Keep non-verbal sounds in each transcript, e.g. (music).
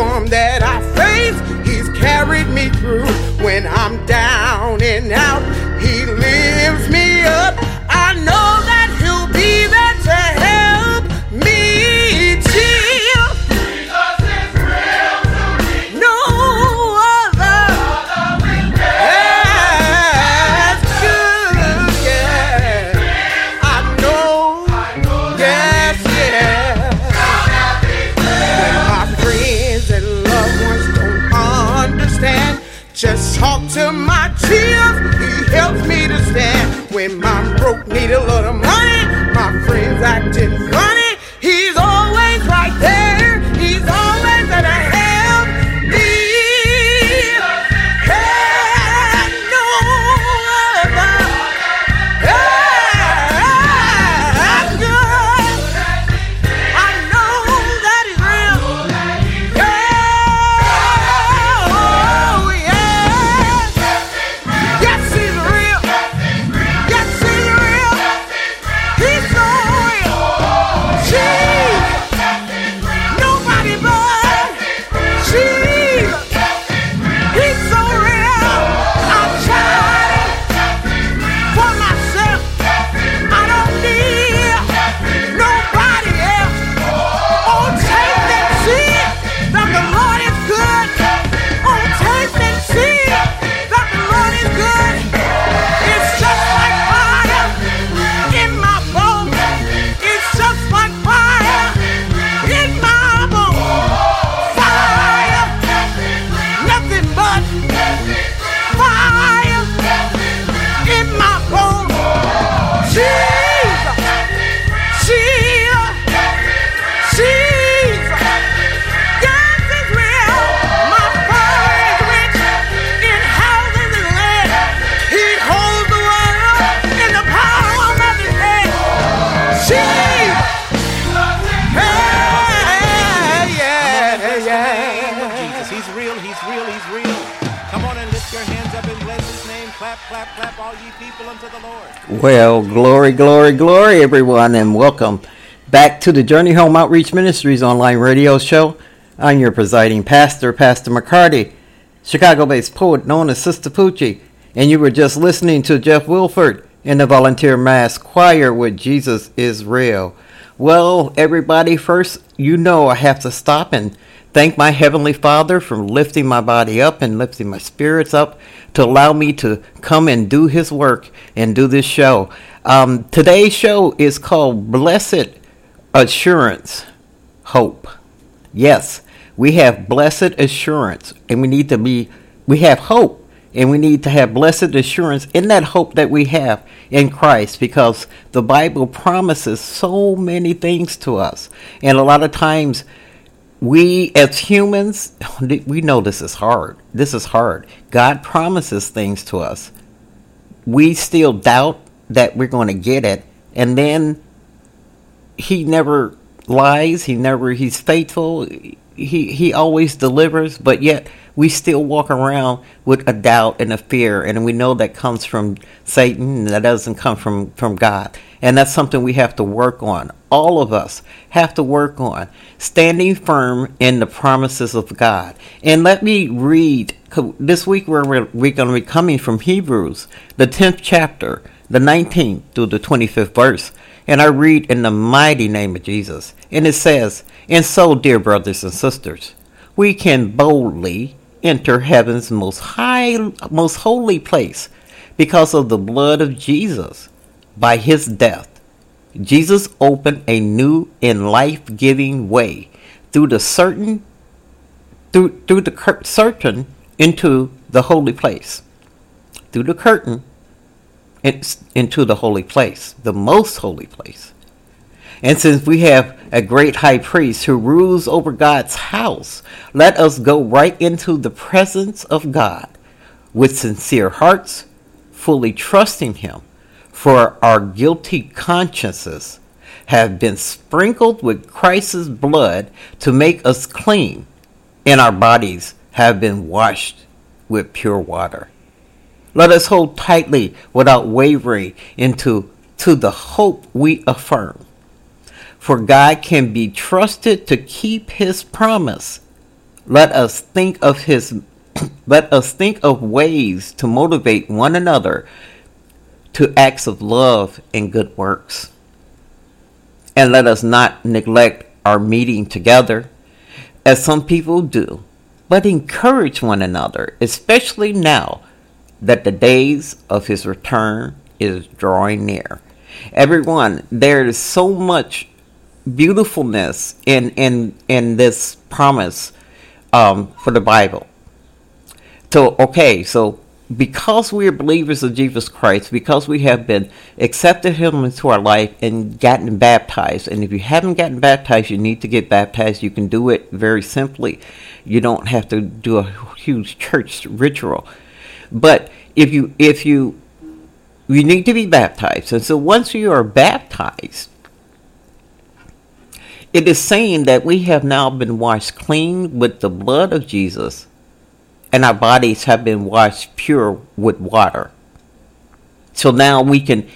storm that my Jesus. He helps me to stand. When I'm broke, need a lot of money, my friends acting funny. He's Well, glory, glory, glory, everyone, and welcome back to the Journey Home Outreach Ministries online radio show. I'm your presiding pastor, Pastor McCarty, Chicago based poet known as Sister Poochie, and you were just listening to Jeff Wilford in the Volunteer Mass Choir with Jesus is Real. Well, everybody, first, you know I have to stop and thank my Heavenly Father for lifting my body up and lifting my spirits up to allow me to come and do His work and do this show. Um, today's show is called Blessed Assurance Hope. Yes, we have blessed assurance, and we need to be, we have hope, and we need to have blessed assurance in that hope that we have in Christ because the Bible promises so many things to us. And a lot of times, we as humans, we know this is hard. This is hard. God promises things to us. We still doubt that we're going to get it, and then he never lies he never he's faithful he he always delivers but yet we still walk around with a doubt and a fear and we know that comes from satan that doesn't come from from god. And that's something we have to work on. All of us have to work on standing firm in the promises of god. And let me read this week we're, we're going to be coming from hebrews the 10th chapter the 19th through the 25th verse. And I read in the mighty name of Jesus. And it says, And so, dear brothers and sisters, we can boldly enter heaven's most high, most holy place because of the blood of Jesus. By his death, Jesus opened a new and life-giving way through the certain through through the cur- curtain into the holy place. Through the curtain it's into the holy place, the most holy place. And since we have a great high priest who rules over God's house, let us go right into the presence of God with sincere hearts, fully trusting Him, for our guilty consciences have been sprinkled with Christ's blood to make us clean, and our bodies have been washed with pure water. Let us hold tightly without wavering into to the hope we affirm. For God can be trusted to keep his promise. Let us think of his (clears throat) let us think of ways to motivate one another to acts of love and good works. And let us not neglect our meeting together, as some people do, but encourage one another, especially now that the days of his return is drawing near. Everyone, there is so much beautifulness in in in this promise um, for the Bible. So okay, so because we are believers of Jesus Christ, because we have been accepted Him into our life and gotten baptized, and if you haven't gotten baptized, you need to get baptized. You can do it very simply. You don't have to do a huge church ritual. But if you if you you need to be baptized, and so once you are baptized, it is saying that we have now been washed clean with the blood of Jesus, and our bodies have been washed pure with water. So now we can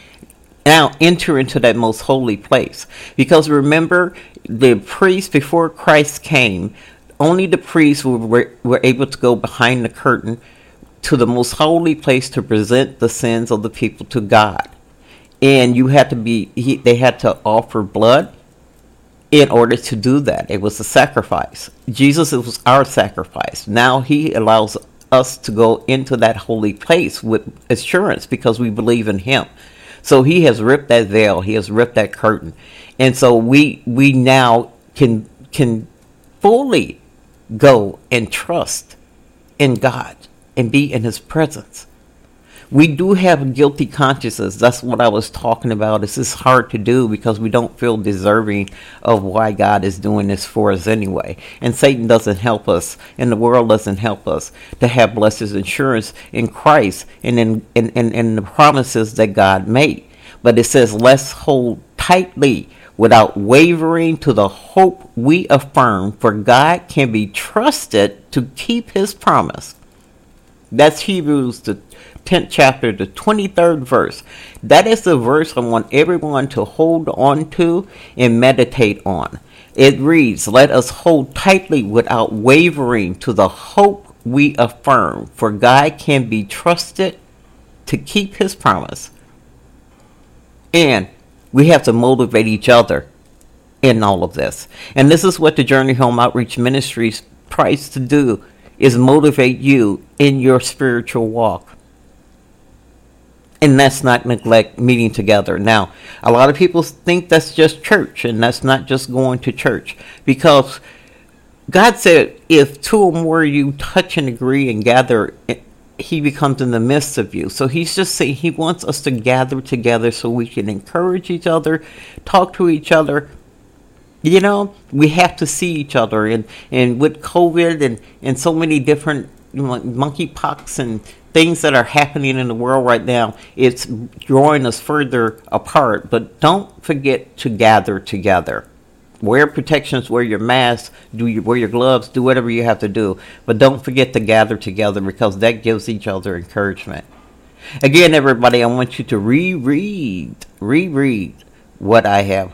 now enter into that most holy place. Because remember, the priests before Christ came, only the priests were, were able to go behind the curtain to the most holy place to present the sins of the people to God. And you had to be, he, they had to offer blood in order to do that. It was a sacrifice. Jesus was our sacrifice. Now he allows us to go into that holy place with assurance because we believe in him. So he has ripped that veil, he has ripped that curtain. And so we we now can can fully go and trust in God and be in his presence. We do have guilty consciences. That's what I was talking about. This is hard to do because we don't feel deserving of why God is doing this for us anyway. And Satan doesn't help us, and the world doesn't help us to have blessed assurance in Christ and in, in, in, in the promises that God made. But it says, let's hold tightly without wavering to the hope we affirm, for God can be trusted to keep his promise. That's Hebrews, the 10th chapter, the 23rd verse. That is the verse I want everyone to hold on to and meditate on. It reads, Let us hold tightly without wavering to the hope we affirm, for God can be trusted to keep his promise. And we have to motivate each other in all of this. And this is what the Journey Home Outreach Ministries tries to do is motivate you in your spiritual walk. And that's not neglect meeting together. Now, a lot of people think that's just church, and that's not just going to church. Because God said, if two or more of you touch and agree and gather, He becomes in the midst of you. So He's just saying He wants us to gather together so we can encourage each other, talk to each other, you know, we have to see each other, and and with COVID and and so many different you know, monkeypox and things that are happening in the world right now, it's drawing us further apart. But don't forget to gather together. Wear protections, wear your mask, do your, wear your gloves, do whatever you have to do. But don't forget to gather together because that gives each other encouragement. Again, everybody, I want you to reread, reread what I have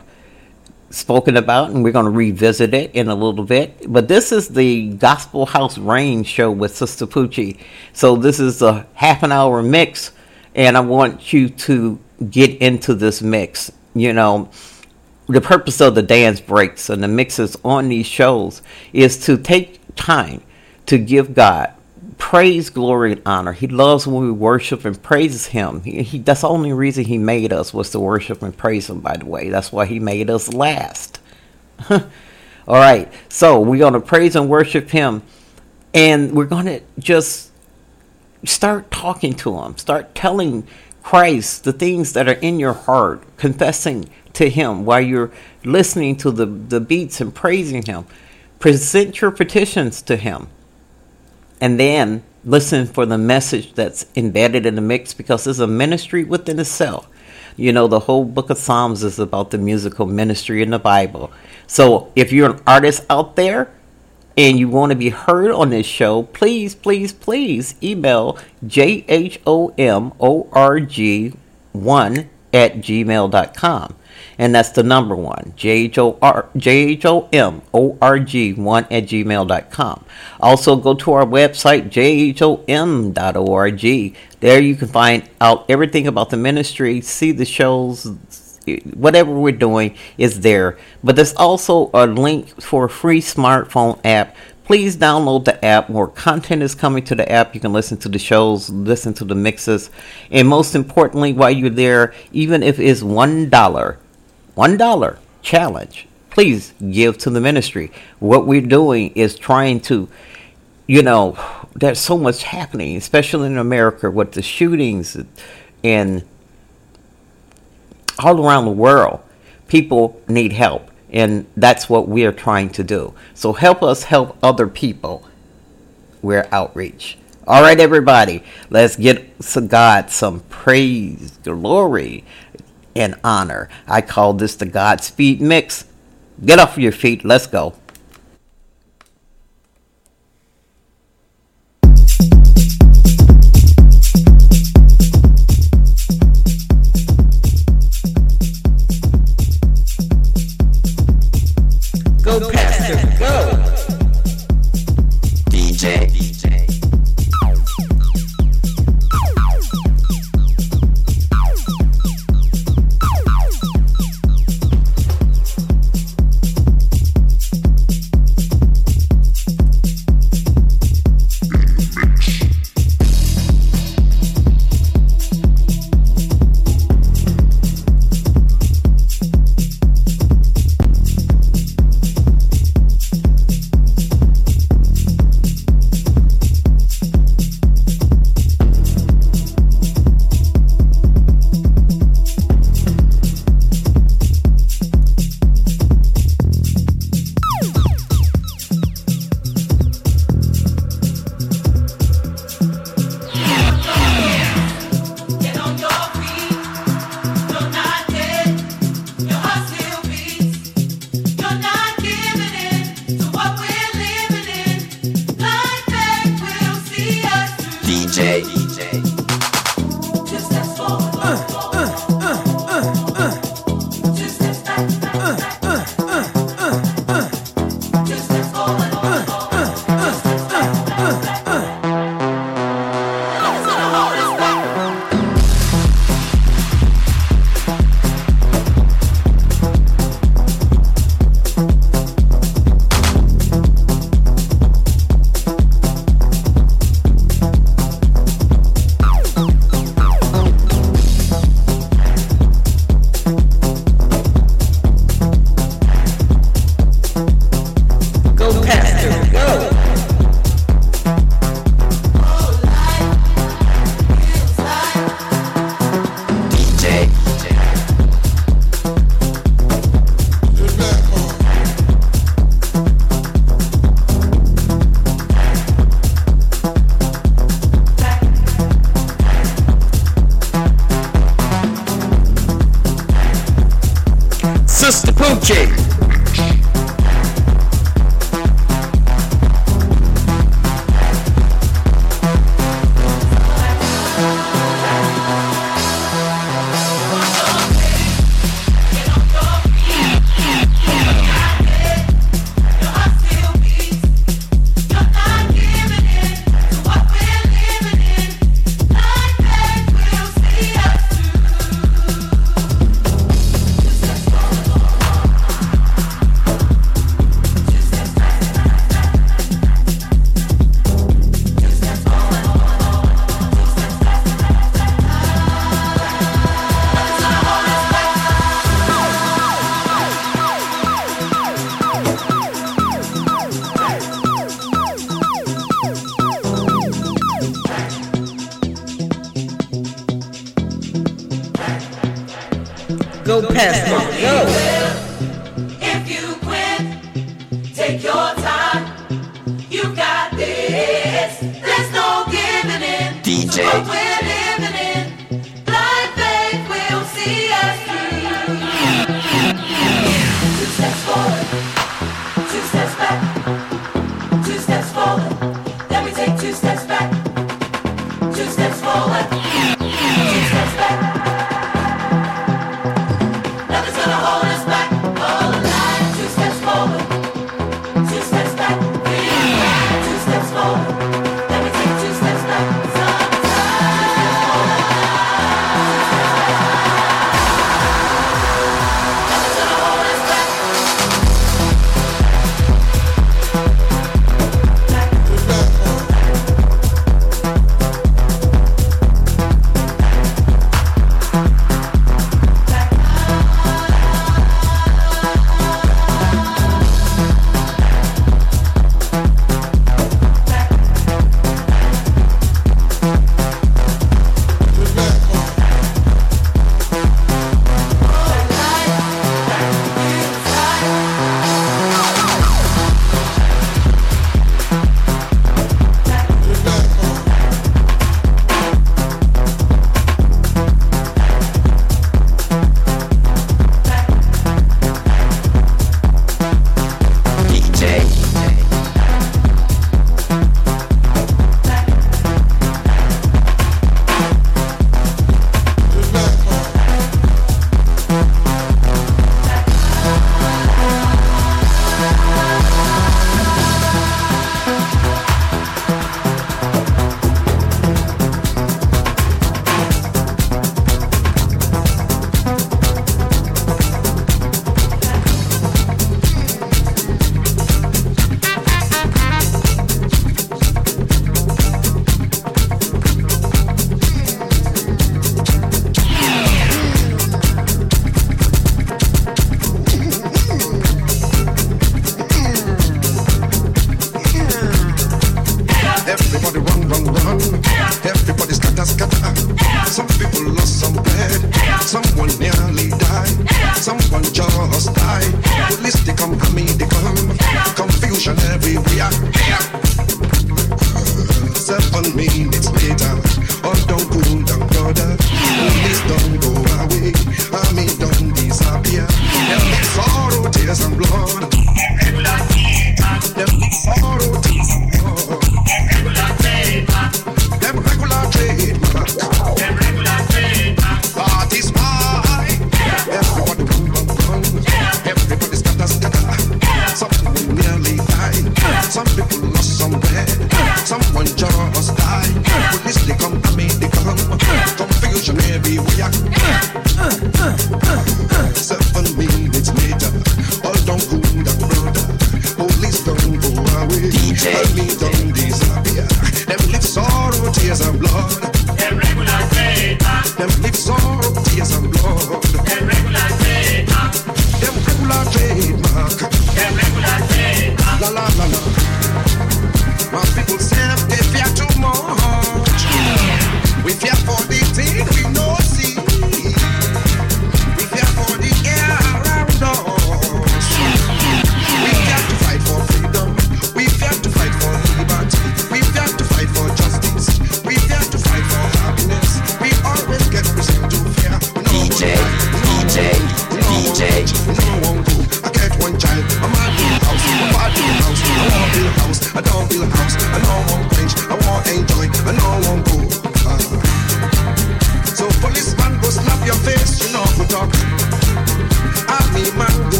spoken about, and we're going to revisit it in a little bit. But this is the Gospel House Rain show with Sister Poochie. So this is a half an hour mix, and I want you to get into this mix. You know, the purpose of the dance breaks and the mixes on these shows is to take time to give God praise, glory, and honor. He loves when we worship and praise Him. He, he, that's the only reason He made us was to worship and praise Him. By the way, that's why He made us last. (laughs) All right, so we're gonna praise and worship Him, and we're gonna just start talking to Him. Start telling Christ the things that are in your heart, confessing to Him while you're listening to the the beats and praising Him. Present your petitions to Him and then listen for the message that's embedded in the mix because it's a ministry within itself. You know, the whole book of Psalms is about the musical ministry in the Bible. So if you're an artist out there and you want to be heard on this show, please, please, please email jhomorg1 at gmail.com and that's the number one j-h-o-r-j-h-o-m-o-r-g 1 at gmail.com also go to our website jhom.org there you can find out everything about the ministry see the shows whatever we're doing is there. But there's also a link for a free smartphone app. Please download the app. More content is coming to the app. You can listen to the shows, listen to the mixes, and most importantly, while you're there, even if it's one dollar, one dollar challenge, please give to the ministry. What we're doing is trying to, you know, there's so much happening, especially in America with the shootings and all around the world. People need help and that's what we are trying to do. So help us help other people. We're outreach. All right, everybody, let's get to God some praise, glory, and honor. I call this the Godspeed mix. Get off your feet. Let's go.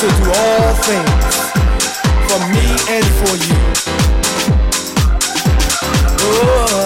to do all things for me and for you. Oh.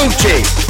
Lucci.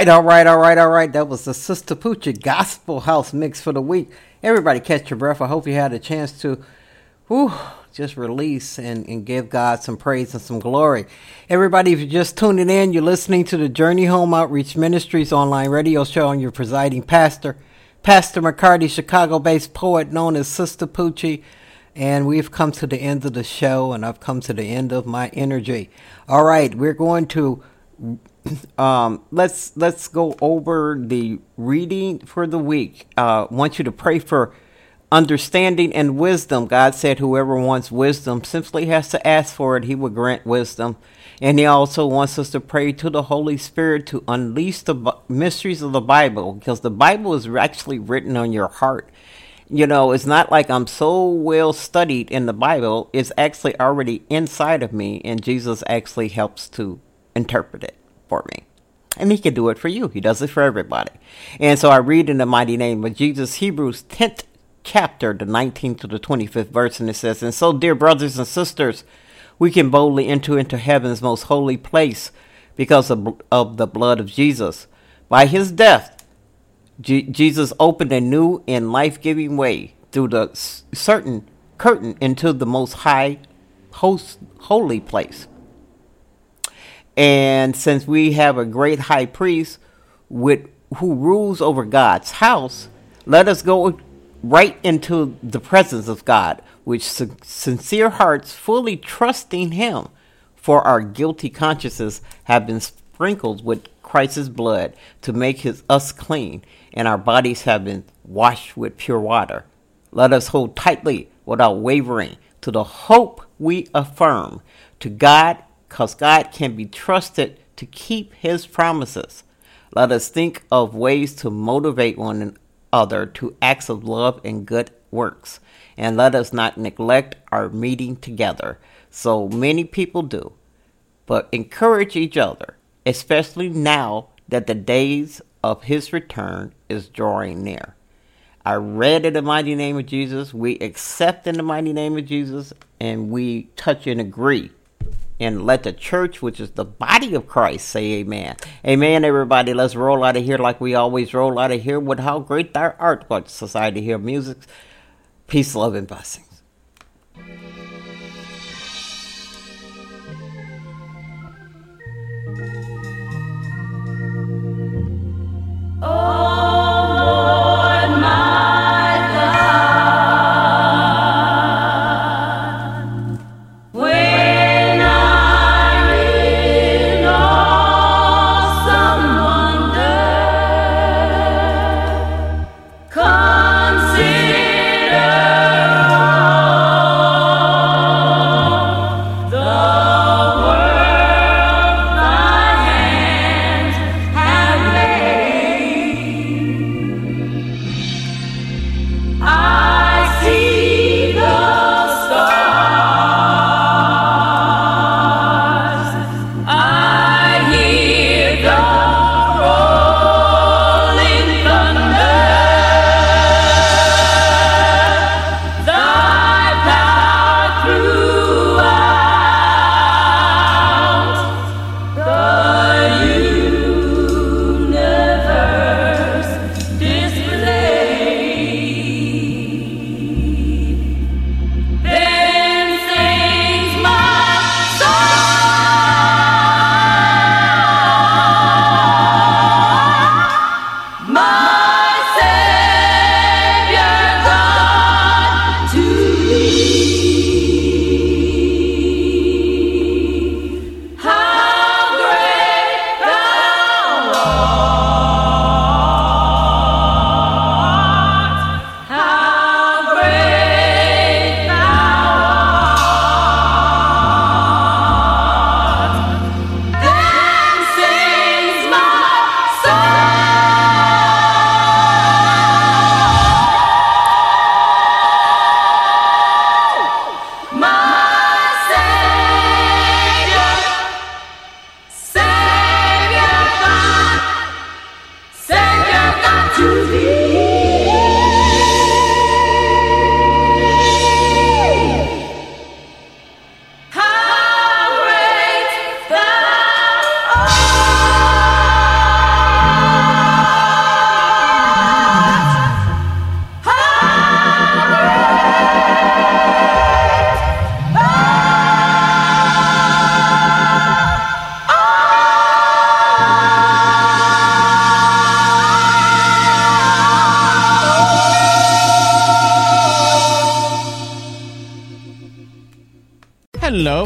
Right, all right, all right, all right. That was the Sistapoochie Gospel House mix for the week. Everybody catch your breath. I hope you had a chance to whew, just release and, and give God some praise and some glory. Everybody, if you're just tuning in, you're listening to the Journey Home Outreach Ministries online radio show and your presiding pastor, Pastor McCarty, Chicago based poet known as Sistapoochie. And we've come to the end of the show, and I've come to the end of my energy. All right, we're going to (coughs) um, let's let's go over the reading for the week. Uh, want you to pray for understanding and wisdom. God said, "Whoever wants wisdom simply has to ask for it. He will grant wisdom." And He also wants us to pray to the Holy Spirit to unleash the mysteries of the Bible, because the Bible is actually written on your heart. you know, it's not like I'm so well studied in the Bible. It's actually already inside of me, and Jesus actually helps to interpret it for me. And he can do it for you. He does it for everybody. And so I read in the mighty name of Jesus, Hebrews 10th chapter, the 19th to the 25th verse, and it says, And so, dear brothers and sisters, we can boldly enter into heaven's most holy place because of, of the blood of Jesus. By his death, Je- Jesus opened a new and life giving way through the certain curtain into the most high, host, holy place. And since we have a great high priest with who rules over God's house, let us go right into the presence of God with sincere hearts, fully trusting Him. For our guilty consciences have been sprinkled with Christ's blood to make his, us clean, and our bodies have been washed with pure water. Let us hold tightly without wavering to the hope we affirm to God, because God can be trusted to keep his promises. Let us think of ways to motivate one another to acts of love and good works. And let us not neglect our meeting together. So many people do. But encourage each other, especially now that the days of his return is drawing near. I read in the mighty name of Jesus. We accept in the mighty name of Jesus, and we touch and agree. And let the church, which is the body of Christ, say amen. Amen, everybody. Let's roll out of here like we always roll out of here with how great thou art, God Society here. Music, peace, love, and blessings. When